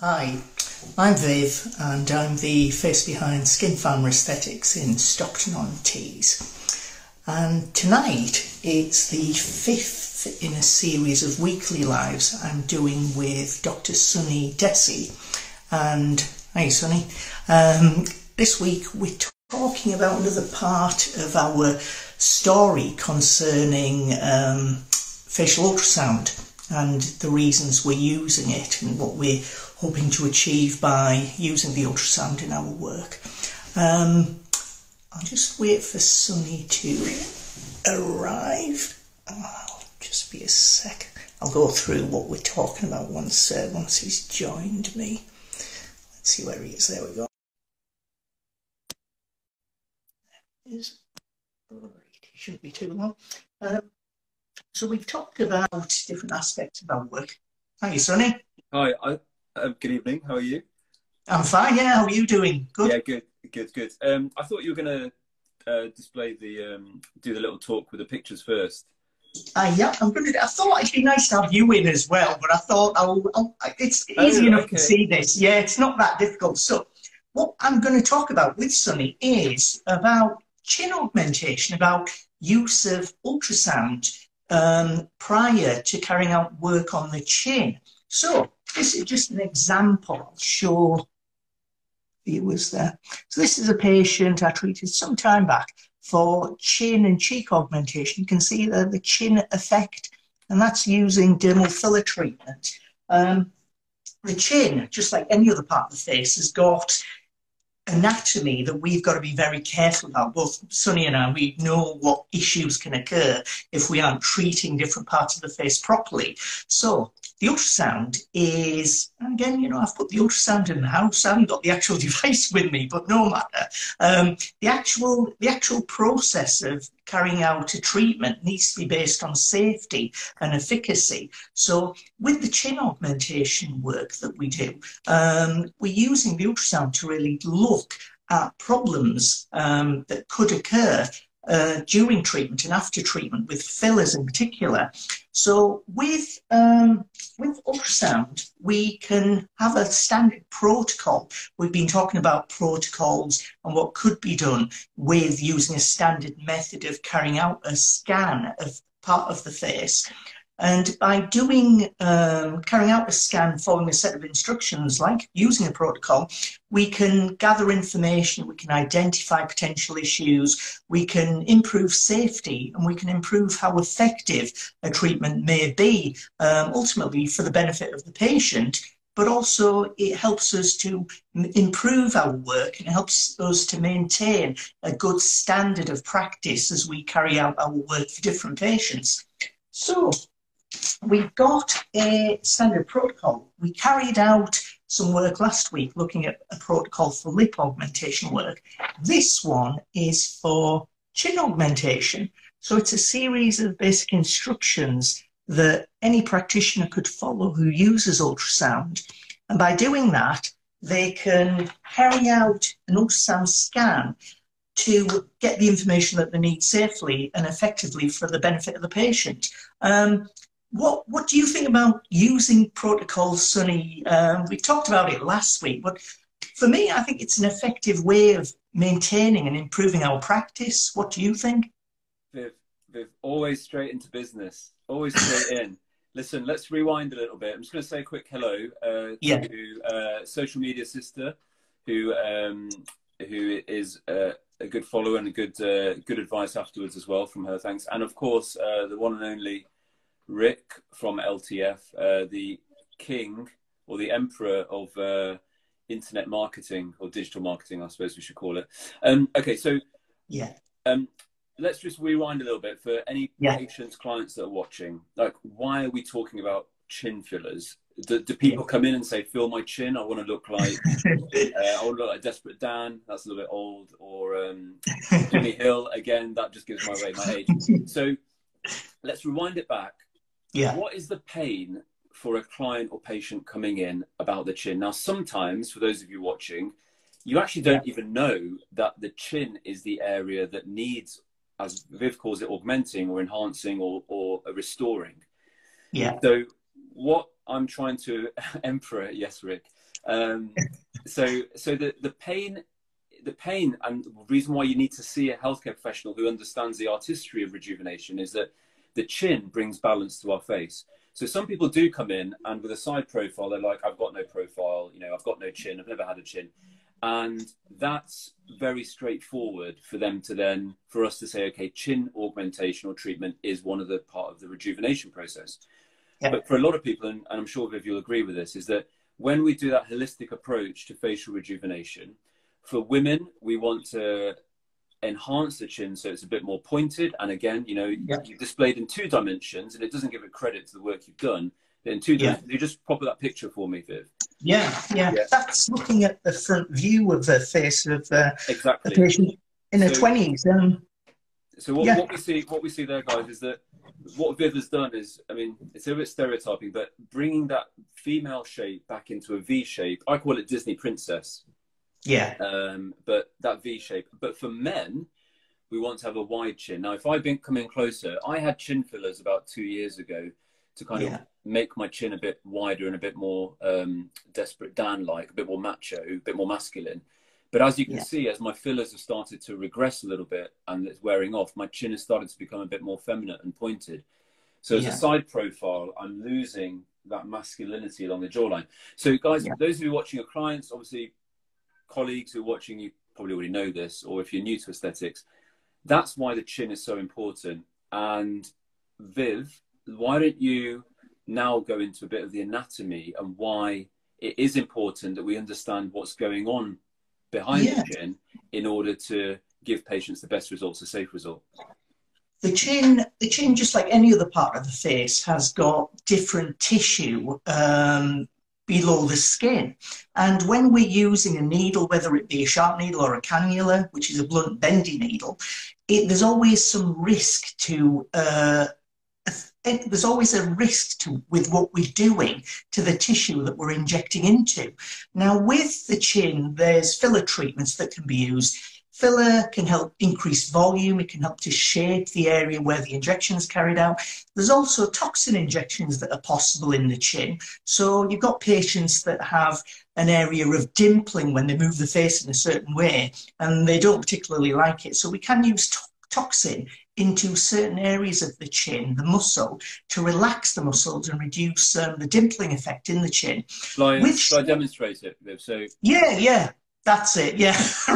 Hi, I'm Viv and I'm the face behind Skin Farmer Aesthetics in Stockton-on-Tees. And tonight it's the fifth in a series of weekly lives I'm doing with Dr. Sunny Desi. And, hey Sunny, um, this week we're talking about another part of our story concerning um, facial ultrasound and the reasons we're using it and what we're hoping to achieve by using the ultrasound in our work. Um, I'll just wait for Sunny to arrive. I'll just be a sec. I'll go through what we're talking about once uh, once he's joined me. Let's see where he is. There we go. There is. Right, he shouldn't be too long. Um, so we've talked about different aspects of our work. Thank you, Sunny. Hi, I, uh, good evening. How are you? I'm fine. Yeah, how are you doing? Good. Yeah, good, good, good. Um, I thought you were going to uh, display the um, do the little talk with the pictures first. Uh, yeah, I'm going to. I thought it'd be nice to have you in as well, but I thought I'll, I'll it's oh, easy oh, enough okay. to see this. Yeah, it's not that difficult. So, what I'm going to talk about with Sunny is about chin augmentation, about use of ultrasound um, prior to carrying out work on the chin. So this is just an example. I'll show viewers there. So this is a patient I treated some time back for chin and cheek augmentation. You can see the, the chin effect, and that's using dermal filler treatment. Um, the chin, just like any other part of the face, has got anatomy that we've got to be very careful about. Both Sunny and I, we know what issues can occur if we aren't treating different parts of the face properly. So the ultrasound is, again, you know, I've put the ultrasound in the house. I haven't got the actual device with me, but no matter. Um, the actual the actual process of carrying out a treatment needs to be based on safety and efficacy. So with the chin augmentation work that we do, um, we're using the ultrasound to really look at problems um, that could occur uh, during treatment and after treatment with fillers in particular. So with um, with ultrasound, we can have a standard protocol. We've been talking about protocols and what could be done with using a standard method of carrying out a scan of part of the face. And by doing, um, carrying out a scan following a set of instructions, like using a protocol, we can gather information, we can identify potential issues, we can improve safety, and we can improve how effective a treatment may be, um, ultimately for the benefit of the patient. But also, it helps us to improve our work and helps us to maintain a good standard of practice as we carry out our work for different patients. So, we've got a standard protocol. We carried out some work last week looking at a protocol for lip augmentation work. This one is for chin augmentation. So it's a series of basic instructions that any practitioner could follow who uses ultrasound. And by doing that, they can carry out an ultrasound scan to get the information that they need safely and effectively for the benefit of the patient. Um, what what do you think about using protocols, Sunny? Um, we talked about it last week, but for me, I think it's an effective way of maintaining and improving our practice. What do you think? Viv, Viv, always straight into business, always straight in. Listen, let's rewind a little bit. I'm just going to say a quick hello uh, yeah. to uh, social media sister, who um, who is uh, a good follower and a good uh, good advice afterwards as well from her. Thanks, and of course uh, the one and only Rick from LTF, uh, the king or the emperor of uh, internet marketing or digital marketing, I suppose we should call it. Um, okay, so yeah, um, let's just rewind a little bit for any yeah. patients, clients that are watching. Like, why are we talking about chin fillers? Do, do people yeah. come in and say, "Fill my chin"? I want to look like uh, I want to look like Desperate Dan. That's a little bit old, or um, Jimmy Hill. Again, that just gives my away my age. So let's rewind it back yeah. What is the pain for a client or patient coming in about the chin? Now, sometimes, for those of you watching, you actually don't yeah. even know that the chin is the area that needs, as Viv calls it, augmenting or enhancing or, or restoring. Yeah. So, what I'm trying to emperor. Yes, Rick. Um, so, so the, the pain, the pain, and the reason why you need to see a healthcare professional who understands the artistry of rejuvenation is that the chin brings balance to our face. So some people do come in and with a side profile, they're like, I've got no profile, you know, I've got no chin, I've never had a chin. And that's very straightforward for them to then, for us to say, okay, chin augmentation or treatment is one of the part of the rejuvenation process. Yeah. But for a lot of people, and, and I'm sure Viv, you'll agree with this, is that when we do that holistic approach to facial rejuvenation, for women, we want to enhance the chin so it's a bit more pointed. And again, you know, yeah. you've displayed in two dimensions, and it doesn't give it credit to the work you've done. In two yeah. dimensions, you just pop that picture for me, Viv. Yeah, yeah, yeah, That's looking at the front view of the face of uh, exactly. a patient in so, the twenties. Um, so what, yeah. what we see, what we see there, guys, is that what Viv has done is, I mean, it's a bit stereotyping, but bringing that female shape back into a V shape. I call it Disney princess. Yeah. Um, but that V shape. But for men, we want to have a wide chin. Now, if I've been coming closer, I had chin fillers about two years ago to kind yeah. of make my chin a bit wider and a bit more um, desperate Dan like, a bit more macho, a bit more masculine. But as you can yeah. see, as my fillers have started to regress a little bit and it's wearing off, my chin has started to become a bit more feminine and pointed. So as yeah. a side profile, I'm losing that masculinity along the jawline. So guys, those of you watching your clients, obviously colleagues who are watching, you probably already know this, or if you're new to aesthetics, that's why the chin is so important. And Viv, why don't you now go into a bit of the anatomy and why it is important that we understand what's going on behind yeah. the chin in order to give patients the best results, a safe result? The chin, the chin, just like any other part of the face, has got different tissue um, below the skin. And when we're using a needle, whether it be a sharp needle or a cannula, which is a blunt bendy needle, it, there's always some risk to uh, there's always a risk to with what we're doing to the tissue that we're injecting into. Now, with the chin, there's filler treatments that can be used. Filler can help increase volume. It can help to shape the area where the injection is carried out. There's also toxin injections that are possible in the chin. So you've got patients that have an area of dimpling when they move the face in a certain way, and they don't particularly like it. So we can use toxin into certain areas of the chin, the muscle, to relax the muscles and reduce um, the dimpling effect in the chin. Shall I, shall I demonstrate it? So yeah, yeah, that's it. Yeah,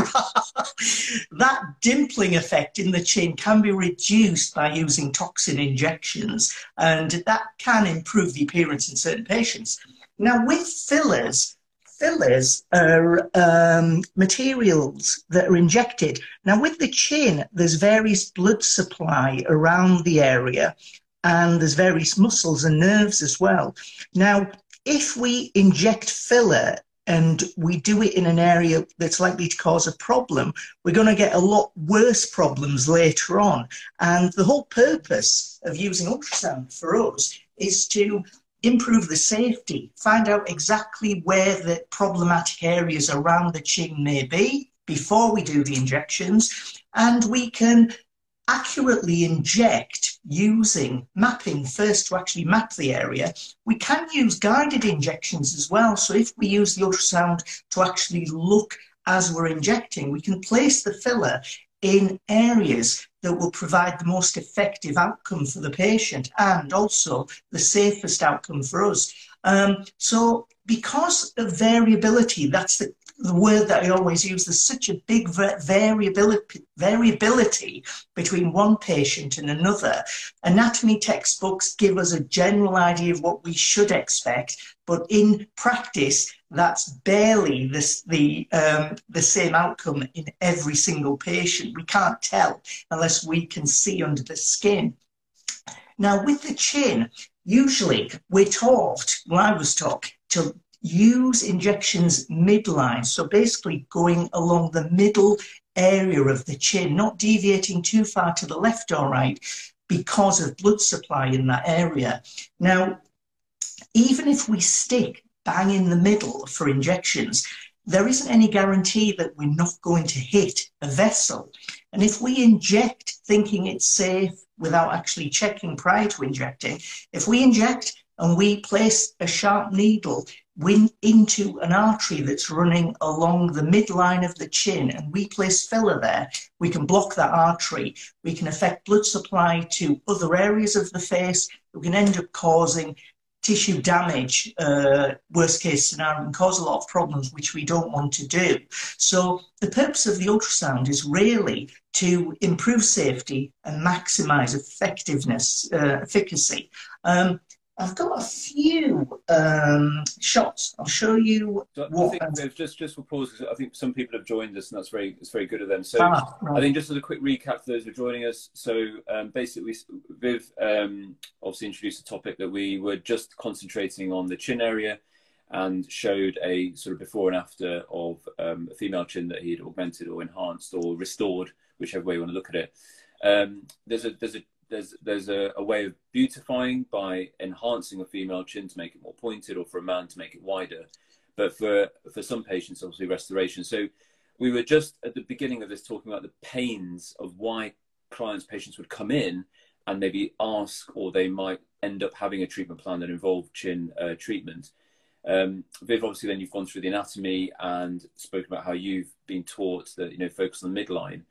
that dimpling effect in the chin can be reduced by using toxin injections, and that can improve the appearance in certain patients. Now, with fillers, fillers are um, materials that are injected. Now, with the chin, there's various blood supply around the area, and there's various muscles and nerves as well. Now, if we inject filler and we do it in an area that's likely to cause a problem, we're going to get a lot worse problems later on. And the whole purpose of using ultrasound for us is to improve the safety, find out exactly where the problematic areas around the chin may be before we do the injections, and we can accurately inject using mapping first to actually map the area. We can use guided injections as well. So if we use the ultrasound to actually look as we're injecting, we can place the filler in areas that will provide the most effective outcome for the patient and also the safest outcome for us. Um, so, because of variability, that's the, the word that I always use, there's such a big variability, variability between one patient and another. Anatomy textbooks give us a general idea of what we should expect, but in practice, that's barely the, um, the same outcome in every single patient. We can't tell unless we can see under the skin. Now, with the chin, usually we're taught, well, I was taught, to use injections midline. So basically going along the middle area of the chin, not deviating too far to the left or right because of blood supply in that area. Now, even if we stick bang in the middle for injections, there isn't any guarantee that we're not going to hit a vessel. And if we inject thinking it's safe without actually checking prior to injecting, if we inject and we place a sharp needle into an artery that's running along the midline of the chin and we place filler there, we can block that artery. We can affect blood supply to other areas of the face. We can end up causing tissue damage, uh, worst case scenario, and cause a lot of problems, which we don't want to do. So the purpose of the ultrasound is really to improve safety and maximize effectiveness, uh, efficacy. Um, I've got a few um, shots. I'll show you. So what, I think just just for pause, I think some people have joined us, and that's very it's very good of them. So ah, right. I think just as a quick recap for those who are joining us. So um, basically, Viv um, obviously introduced a topic that we were just concentrating on the chin area, and showed a sort of before and after of um, a female chin that he had augmented or enhanced or restored, whichever way you want to look at it. Um, there's a there's a there's there's a, a, way of beautifying by enhancing a female chin to make it more pointed, or for a man to make it wider. But for for some patients, obviously restoration. So we were just at the beginning of this talking about the pains of why clients, patients would come in and maybe ask, or they might end up having a treatment plan that involved chin uh, treatment. Um, Viv, obviously, then you've gone through the anatomy and spoken about how you've been taught that you know focus on the midline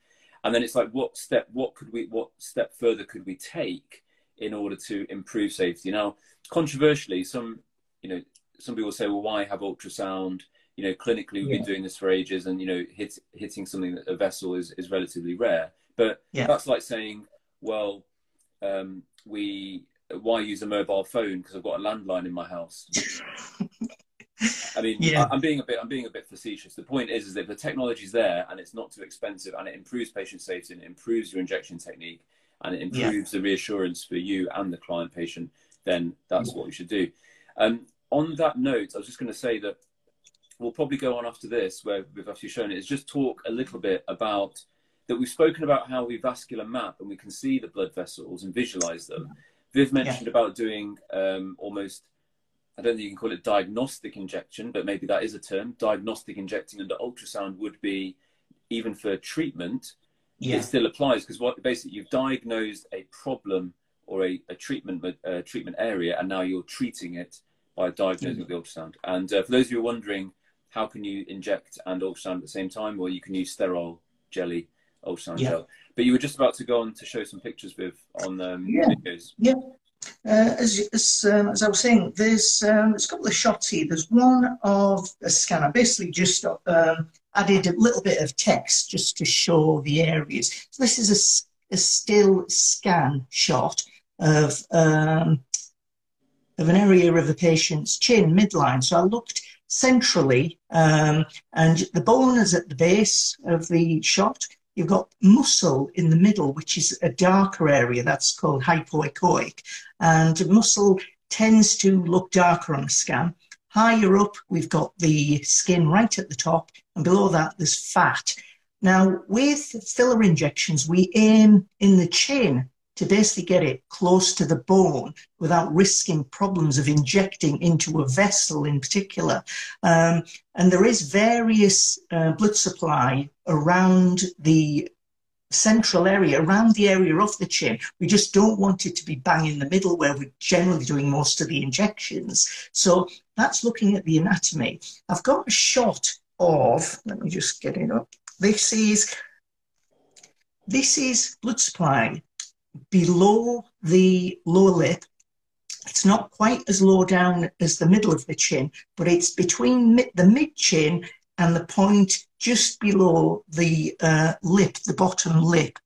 and then it's like what step what could we what step further could we take in order to improve safety? Now controversially some you know some people say well why have ultrasound? You know clinically we've yeah. been doing this for ages and you know hit, hitting something that a vessel is, is relatively rare. But yeah. that's like saying well um, we why use a mobile phone? Because i've got a landline in my house I mean, yeah. I'm being a bit, I'm being a bit facetious. The point is, is that the technology's there and it's not too expensive, and it improves patient safety, and it improves your injection technique, and it improves yeah. the reassurance for you and the client patient. Then that's yeah. what we should do. Um, on that note, I was just going to say that we'll probably go on after this, where we've actually shown it, is just talk a little bit about that. We've spoken about how we vascular map and we can see the blood vessels and visualize them. Viv mentioned about doing um, almost I don't think you can call it diagnostic injection, but maybe that is a term. Diagnostic injecting under ultrasound would be even for treatment. Yeah. It still applies because what basically you've diagnosed a problem or a, a treatment uh, treatment area, and now you're treating it by diagnosing mm-hmm. the ultrasound. And uh, for those of you wondering, how can you inject and ultrasound at the same time? Well, you can use sterile jelly ultrasound yeah. gel. But you were just about to go on to show some pictures with on um, yeah. videos. Yeah. Uh, as, as, um, as, I was saying, there's, um, there's a couple of shots here. There's one of a scan. I basically just um, added a little bit of text just to show the areas. So this is a, a still scan shot of, um, of an area of a patient's chin, midline. So I looked centrally, um, and the bone is at the base of the shot. You've got muscle in the middle, which is a darker area. That's called hypoechoic. And muscle tends to look darker on a scan. Higher up, we've got the skin right at the top, and below that, there's fat. Now, with filler injections, we aim in the chin to basically get it close to the bone without risking problems of injecting into a vessel in particular. Um, and there is various uh, blood supply around the central area, around the area of the chin. We just don't want it to be bang in the middle where we're generally doing most of the injections. So that's looking at the anatomy. I've got a shot of, let me just get it up. This is this is blood supply below the lower lip. It's not quite as low down as the middle of the chin, but it's between mid, the mid chin and the point just below the uh, lip, the bottom lip.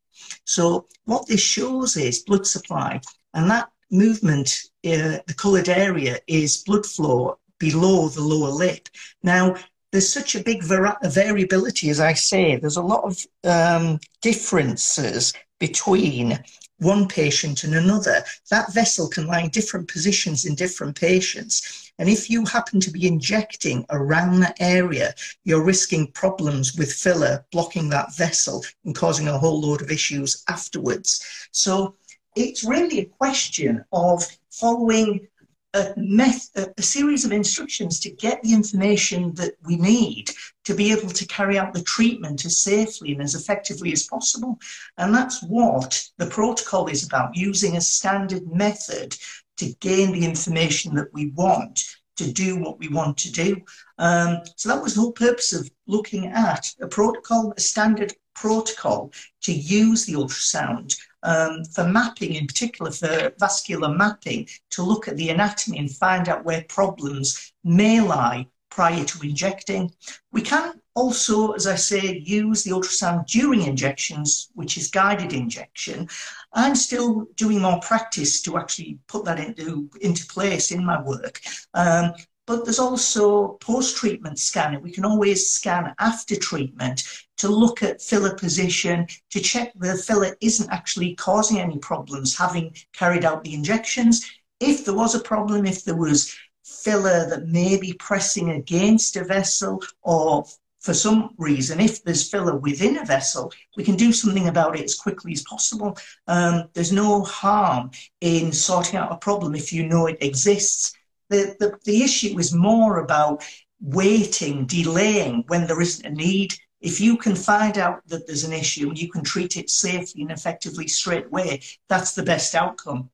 So what this shows is blood supply, and that movement, uh, the coloured area, is blood flow below the lower lip. Now, there's such a big variability, as I say. There's a lot of um, differences between one patient and another. That vessel can lie in different positions in different patients. And if you happen to be injecting around that area, you're risking problems with filler blocking that vessel and causing a whole load of issues afterwards. So it's really a question of following a, method, a series of instructions to get the information that we need to be able to carry out the treatment as safely and as effectively as possible. And that's what the protocol is about, using a standard method to gain the information that we want to do what we want to do. Um, so that was the whole purpose of looking at a protocol, a standard protocol to use the ultrasound um, for mapping, in particular for vascular mapping, to look at the anatomy and find out where problems may lie prior to injecting. We can also, as I say, use the ultrasound during injections, which is guided injection. I'm still doing more practice to actually put that into, into place in my work. Um, but there's also post-treatment scanning. We can always scan after treatment to look at filler position, to check the filler isn't actually causing any problems having carried out the injections. If there was a problem, if there was filler that may be pressing against a vessel or for some reason, if there's filler within a vessel, we can do something about it as quickly as possible. Um, there's no harm in sorting out a problem if you know it exists. The, the, the issue is more about waiting, delaying when there isn't a need. If you can find out that there's an issue and you can treat it safely and effectively straight away, that's the best outcome.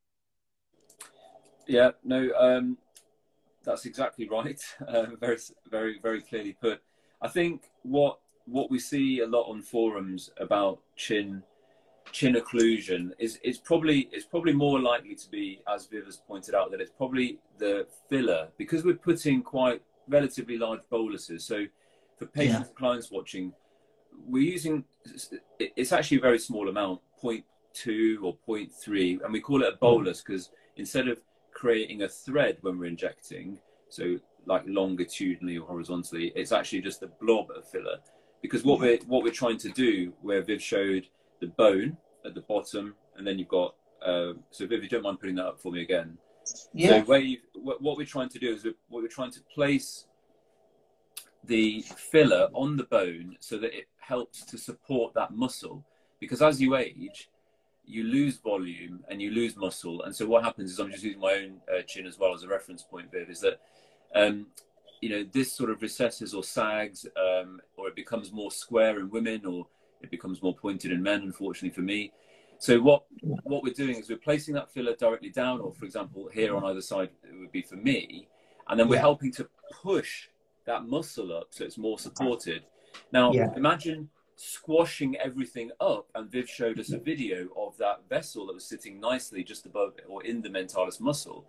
Yeah, no, um, that's exactly right. Uh, very, very, very clearly put. I think what what we see a lot on forums about chin chin occlusion is it's probably it's probably more likely to be, as Viv has pointed out, that it's probably the filler because we're putting quite relatively large boluses. So for patients yeah. and clients watching, we're using it's actually a very small amount, 0.2 or 0.3, and we call it a hmm. bolus because instead of creating a thread when we're injecting, so like longitudinally or horizontally, it's actually just a blob of filler. Because what hmm. we're what we're trying to do, where Viv showed the bone at the bottom, and then you've got uh, so Viv, if you don't mind putting that up for me again. Yeah. So where you, what, what we're trying to do is we're, what we're trying to place the filler on the bone so that it helps to support that muscle. Because as you age, you lose volume and you lose muscle. And so what happens is I'm just using my own uh, chin as well as a reference point, Viv, is that um, you know this sort of recesses or sags, um, or it becomes more square in women, or it becomes more pointed in men. Unfortunately for me. So what what we're doing is we're placing that filler directly down, or for example here on either side it would be for me, and then we're yeah. helping to push that muscle up so it's more supported. Now yeah. imagine squashing everything up, and Viv showed us a video of that vessel that was sitting nicely just above or in the mentalis muscle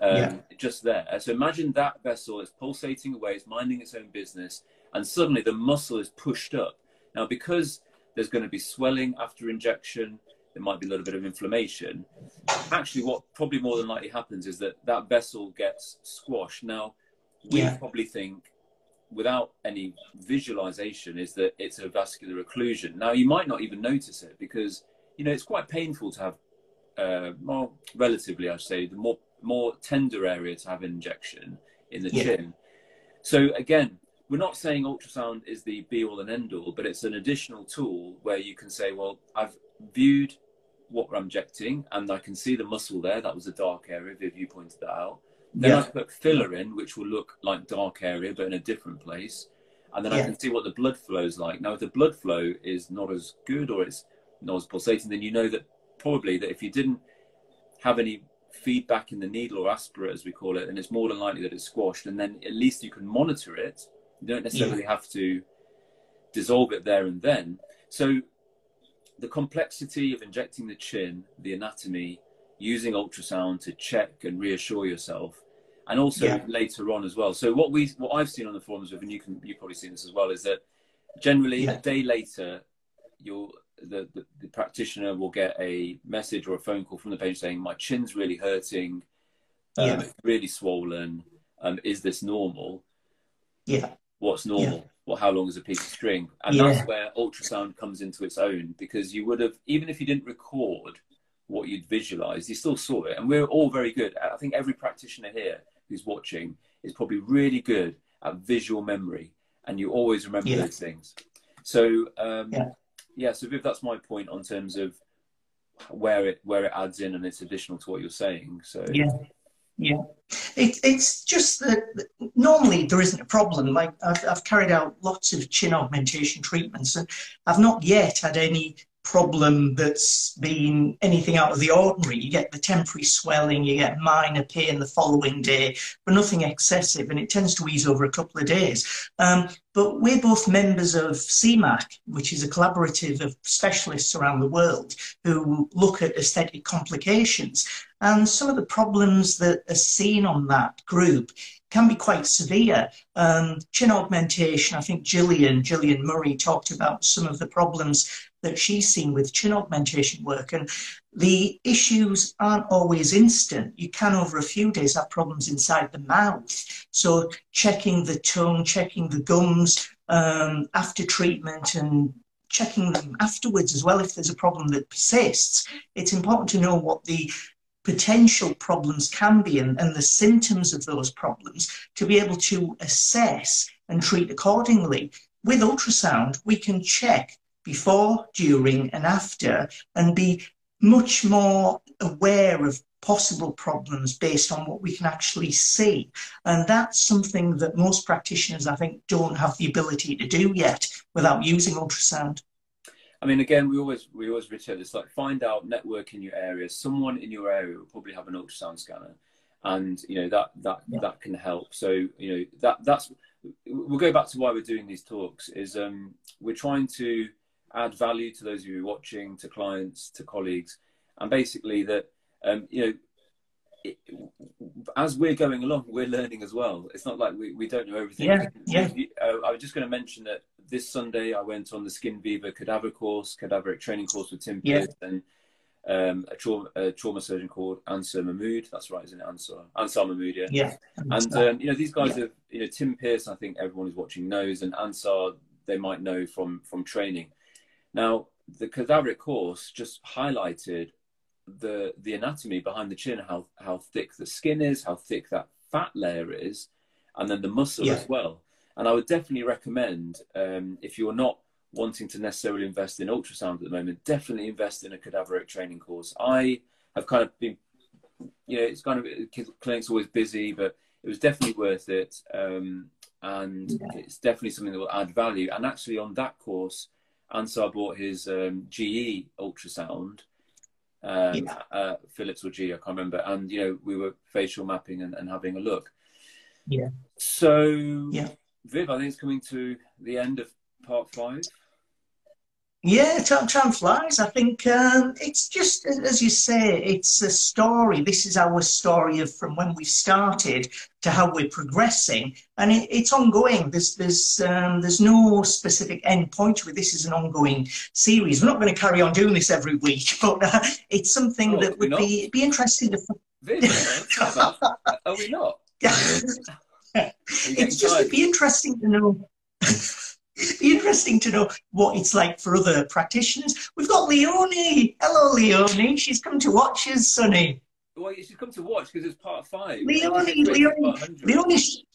um, yeah. just there. So imagine that vessel is pulsating away, it's minding its own business, and suddenly the muscle is pushed up. Now, because there's going to be swelling after injection, there might be a little bit of inflammation. Actually, what probably more than likely happens is that that vessel gets squashed. Now, we yeah. probably think, without any visualization, is that it's a vascular occlusion. Now, you might not even notice it because you know it's quite painful to have, uh, well, relatively, I'd say, the more more tender area to have an injection in the yeah. chin. So again, we're not saying ultrasound is the be all and end all, but it's an additional tool where you can say, well, I've viewed what I'm injecting and I can see the muscle there. That was a dark area. Viv, you pointed that out. Then yeah. I put filler in, which will look like dark area, but in a different place. And then yeah. I can see what the blood flow is like. Now, if the blood flow is not as good or it's not as pulsating, then you know that probably that if you didn't have any feedback in the needle or aspirate, as we call it, and it's more than likely that it's squashed. And then at least you can monitor it. You don't necessarily yeah. have to dissolve it there and then. So the complexity of injecting the chin, the anatomy, using ultrasound to check and reassure yourself, and also yeah. later on as well. So what we what I've seen on the forums, and you can you probably seen this as well, is that generally yeah. a day later you'll the, the, the, practitioner will get a message or a phone call from the patient saying, "My chin's really hurting, um, yeah. really swollen. Um, is this normal? Yeah. What's normal? Yeah. Well, how long is a piece of string? And yeah. that's where ultrasound comes into its own because you would have, even if you didn't record what you'd visualized, you still saw it. And we're all very good. I think every practitioner here who's watching is probably really good at visual memory, and you always remember those things. So um, yeah yeah, so Viv, that's my point on terms of where it where it adds in and it's additional to what you're saying. So yeah, yeah, it, it's just that normally there isn't a problem. Like I've, I've carried out lots of chin augmentation treatments, and I've not yet had any problem that's been anything out of the ordinary. You get the temporary swelling, you get minor pain the following day, but nothing excessive, and it tends to ease over a couple of days. Um, but we're both members of CMAC, which is a collaborative of specialists around the world who look at aesthetic complications. And some of the problems that are seen on that group can be quite severe. Um, chin augmentation, I think Gillian, Gillian Murray talked about some of the problems that she's seen with chin augmentation work. And the issues aren't always instant. You can, over a few days, have problems inside the mouth. So, checking the tongue, checking the gums um, after treatment, and checking them afterwards as well if there's a problem that persists. It's important to know what the potential problems can be and, and the symptoms of those problems to be able to assess and treat accordingly. With ultrasound, we can check before, during, and after, and be much more aware of possible problems based on what we can actually see. And that's something that most practitioners, I think, don't have the ability to do yet without using ultrasound. I mean, again, we always we always out this like find out network in your area. Someone in your area will probably have an ultrasound scanner, and you know that that yeah. that can help. So you know that that's we'll go back to why we're doing these talks. Is um, we're trying to add value to those of you watching, to clients, to colleagues, and basically that um, you know. It, as we're going along, we're learning as well. It's not like we, we don't know everything. Yeah, yeah. Uh, I was just going to mention that this Sunday I went on the Skin Viva cadaver course, cadaveric training course with Tim Pearce and um, a, trauma, a trauma surgeon called Ansar Mahmood. That's right, isn't it? Ansar, Ansar Mahmood, yeah. Yeah. And, um, you know, these guys yeah. have, you know, Tim Pearce, I think everyone who's watching knows, and Ansar, they might know from, from training. Now, the cadaveric course just highlighted the the anatomy behind the chin, how how thick the skin is, how thick that fat layer is, and then the muscle yeah. as well. And I would definitely recommend um, if you're not wanting to necessarily invest in ultrasound at the moment, definitely invest in a cadaveric training course. I have kind of been, you know, it's kind of clinic's always busy, but it was definitely worth it, um, and yeah. it's definitely something that will add value. And actually, on that course Ansar bought his um, GE ultrasound, um, yeah. uh, Philips or GE, I can't remember. And, you know, we were facial mapping and, and having a look. Yeah. So, yeah. Viv, I think it's coming to the end of part five. Yeah, time, time flies. I think um, it's just as you say, it's a story. This is our story of from when we started to how we're progressing, and it, it's ongoing. There's there's um, there's no specific end point to it. This is an ongoing series. We're not going to carry on doing this every week, but uh, it's something oh, that would be be interesting to. are we not? It's just it'd be interesting to know. Be interesting to know what it's like for other practitioners. We've got Leonie. Hello, Leonie. She's come to watch us, Sunny. Well, she's come to watch because it's part five. Leonie, Leonie, Leonie.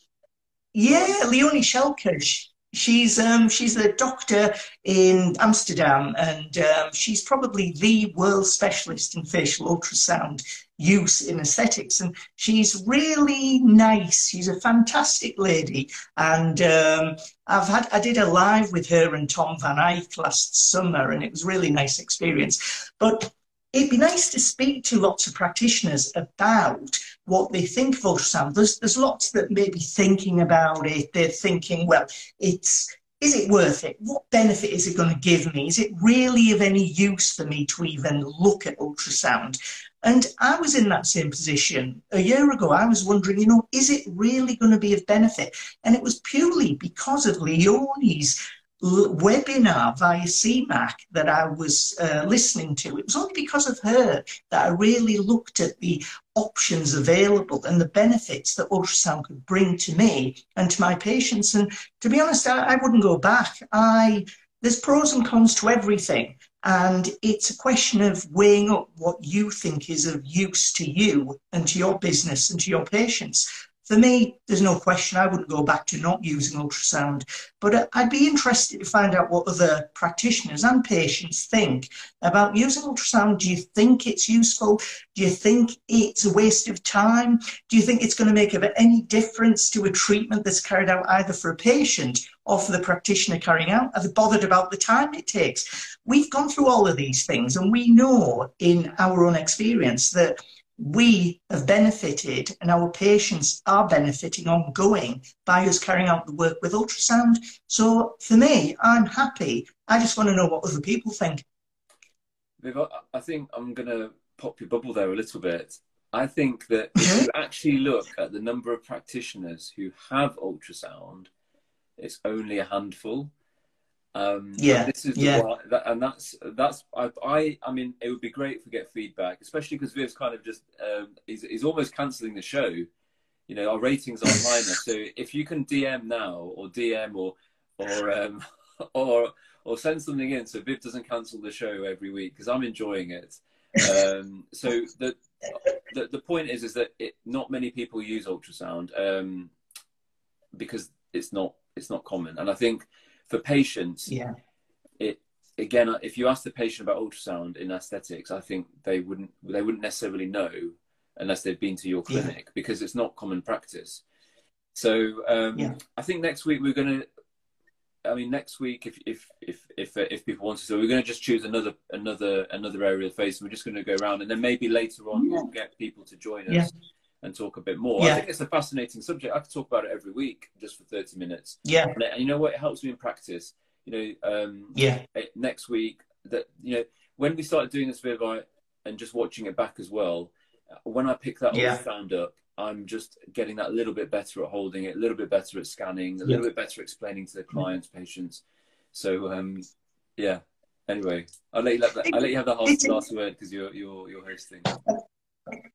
Yeah, Leonie Schelke. She's um, she's a doctor in Amsterdam, and um, she's probably the world specialist in facial ultrasound use in aesthetics. And she's really nice. She's a fantastic lady. And um, I've had I did a live with her and Tom Van Eyck last summer, and it was a really nice experience. But it'd be nice to speak to lots of practitioners about what they think of ultrasound. There's, there's lots that may be thinking about it. They're thinking, well, it's is it worth it? What benefit is it going to give me? Is it really of any use for me to even look at ultrasound? And I was in that same position a year ago. I was wondering, you know, is it really going to be of benefit? And it was purely because of Leonie's webinar via CMAC that I was uh, listening to. It was only because of her that I really looked at the options available and the benefits that ultrasound could bring to me and to my patients. And to be honest, I, I wouldn't go back. I there's pros and cons to everything. And it's a question of weighing up what you think is of use to you and to your business and to your patients for me, there's no question I wouldn't go back to not using ultrasound. But uh, I'd be interested to find out what other practitioners and patients think about using ultrasound. Do you think it's useful? Do you think it's a waste of time? Do you think it's going to make any difference to a treatment that's carried out either for a patient or for the practitioner carrying out? Are they bothered about the time it takes? We've gone through all of these things and we know in our own experience that we have benefited and our patients are benefiting ongoing by us carrying out the work with ultrasound. So for me, I'm happy. I just want to know what other people think. I think I'm going to pop your bubble there a little bit. I think that if you mm-hmm. actually look at the number of practitioners who have ultrasound, it's only a handful. Um, yeah, this is yeah. One, and that's that's I, I I mean it would be great if we get feedback, especially because Viv's kind of just um, he's, he's almost cancelling the show. You know, our ratings are high now, so if you can DM now or DM or or um, or or send something in so Viv doesn't cancel the show every week because I'm enjoying it. Um, so the, the the point is is that it, not many people use ultrasound um, because it's not it's not common, and I think for patients, yeah, it again, if you ask the patient about ultrasound in aesthetics, I think they wouldn't they wouldn't necessarily know unless they've been to your clinic yeah. because it's not common practice. So um, yeah. I think next week we're going to. I mean, next week, if if if if uh, if people want to, so we're going to just choose another another another area of the face, and we're just going to go around, and then maybe later on yeah. we'll get people to join us and talk a bit more. Yeah. I think it's a fascinating subject. I could talk about it every week just for 30 minutes. Yeah. And, and you know what? It helps me in practice. You know, um, yeah. next week, that you know, when we started doing this video and just watching it back as well, when I pick that yeah. found up, I'm just getting that a little bit better at holding it, a little bit better at scanning, a yeah. little bit better explaining to the clients, patients. So, um, yeah. Anyway, I'll let you let that, I'll let you have the last, last word because you're you're you're hosting.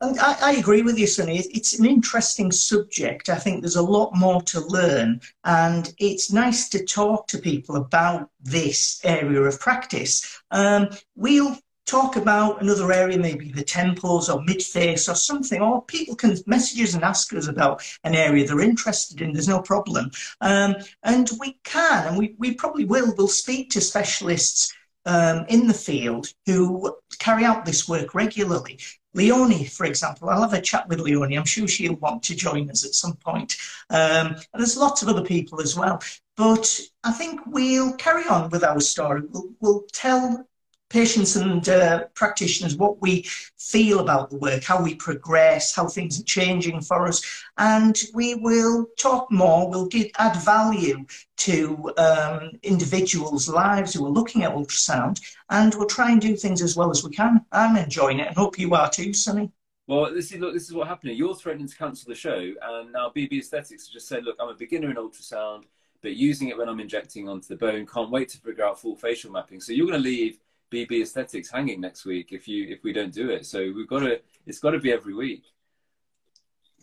I, I, agree with you, Sunny. It's an interesting subject. I think there's a lot more to learn, and it's nice to talk to people about this area of practice. Um, we'll talk about another area, maybe the temples or mid-face or something, or people can message us and ask us about an area they're interested in. There's no problem. Um, and we can, and we, we probably will, we'll speak to specialists um, in the field who carry out this work regularly. Leonie, for example, I'll have a chat with Leonie. I'm sure she'll want to join us at some point. Um, and there's lots of other people as well. But I think we'll carry on with our story. We'll, we'll tell patients and uh, practitioners what we feel about the work, how we progress, how things are changing for us, and we will talk more. We'll give, add value to um, individuals' lives who are looking at ultrasound, and we'll try and do things as well as we can. I'm enjoying it, and hope you are too, Sunny. Well, this is look. This is what happened. You're threatening to cancel the show, and now BB Aesthetics just said, "Look, I'm a beginner in ultrasound, but using it when I'm injecting onto the bone. Can't wait to figure out full facial mapping." So you're going to leave BB Aesthetics hanging next week if you if we don't do it. So we've got to. It's got to be every week.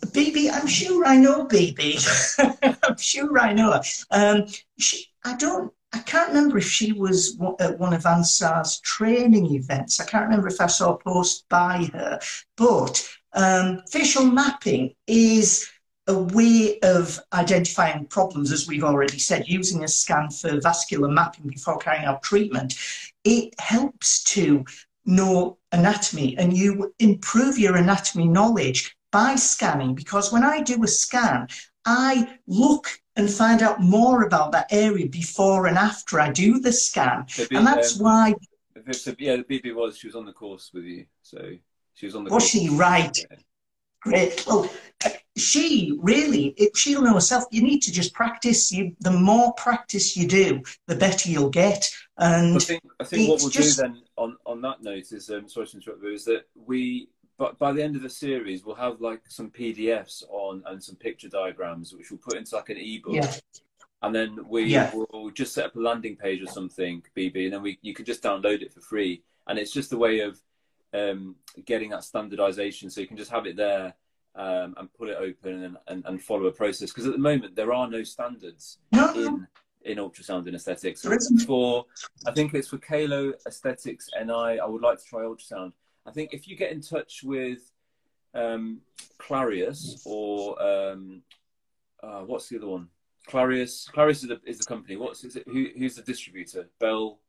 BB, I'm sure I know BB. I'm sure I know her. Um, she, I don't. I can't remember if she was at one of Ansar's training events. I can't remember if I saw a post by her. But um, facial mapping is a way of identifying problems, as we've already said, using a scan for vascular mapping before carrying out treatment, it helps to know anatomy and you improve your anatomy knowledge by scanning because when I do a scan, I look and find out more about that area before and after I do the scan. and that's um, why. Yeah, the BB was, she was on the course with you. So she was on the Was course. she? Right. Yeah. Great. Well, she really, she'll know herself. You need to just practice. You, the more practice you do, the better you'll get. And I think, I think what we'll just... do then on, on that note is, um, sorry to interrupt you, is that we, but by the end of the series, we'll have like some PDFs on and some picture diagrams, which we'll put into like an ebook. Yeah. And then we yeah. will just set up a landing page or something, BB, and then we you can just download it for free. And it's just a way of um, getting that standardization so you can just have it there um, and pull it open and, and, and follow a process. Because at the moment, there are no standards in in ultrasound and aesthetics. For I think it's for Kalo Aesthetics and I I would like to try ultrasound. I think if you get in touch with um, Clarius or um, uh, what's the other one? Clarius. Clarius is the, is the company. What's is it? Who, who's the distributor? Bell.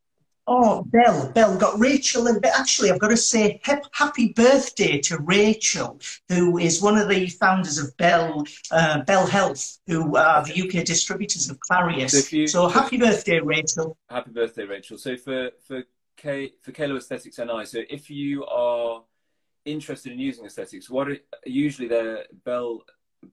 Oh, Bell, Bell got Rachel, and actually, I've got to say happy birthday to Rachel, who is one of the founders of Bell, uh, Bell Health, who are the UK distributors of Clarius. So, you, so happy birthday, Rachel. Happy birthday, Rachel. So for for K for Kalo Aesthetics NI, so if you are interested in using aesthetics, what are, usually the Bell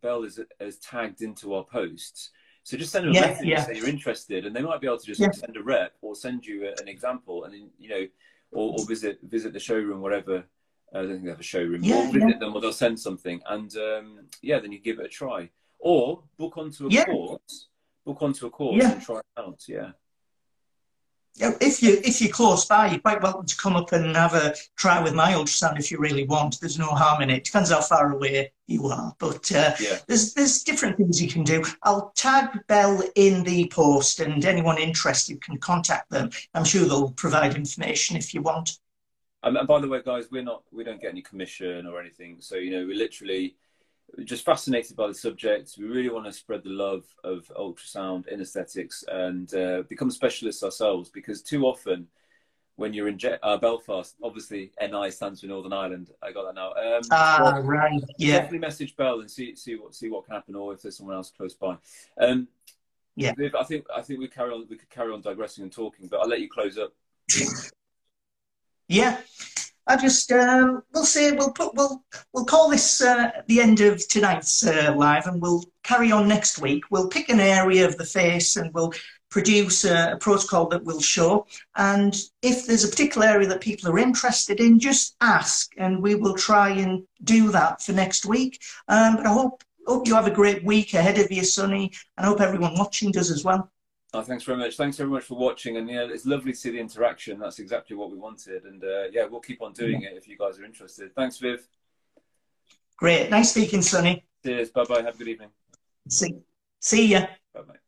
Bell is, is tagged into our posts. So just send them a yeah, message yeah. say you're interested, and they might be able to just yeah. send a rep or send you an example, and then you know, or, or visit visit the showroom, whatever. Uh, I don't think they have a showroom. Yeah, or visit them, or they'll send something, and um, yeah, then you give it a try, or book onto a course, book onto a course and try it out. Yeah if you if you're close by, you're quite welcome to come up and have a try with my ultrasound if you really want. There's no harm in it. Depends how far away you are, but uh, yeah. there's there's different things you can do. I'll tag Bell in the post, and anyone interested can contact them. I'm sure they'll provide information if you want. and by the way, guys, we're not we don't get any commission or anything, so you know we literally just fascinated by the subject. We really want to spread the love of ultrasound in aesthetics and uh, become specialists ourselves because too often when you're in Je- uh, Belfast, obviously NI stands for Northern Ireland. I got that now. Um, ah, right. Yeah. Definitely message Bell and see see what see what can happen, or if there's someone else close by. Um, yeah. I think I think we carry on. We could carry on digressing and talking, but I'll let you close up. yeah. I just um, we'll say we'll put we'll we'll call this uh, the end of tonight's uh, live, and we'll carry on next week. We'll pick an area of the face, and we'll produce a, a protocol that we'll show. And if there's a particular area that people are interested in, just ask, and we will try and do that for next week. Um, but I hope hope you have a great week ahead of you, Sunny, and I hope everyone watching does as well. Oh, thanks very much. Thanks very much for watching. And yeah, it's lovely to see the interaction. That's exactly what we wanted. And uh, yeah, we'll keep on doing it if you guys are interested. Thanks, Viv. Great. Nice speaking, Sunny. Cheers. Bye bye. Have a good evening. See, see ya. Bye bye.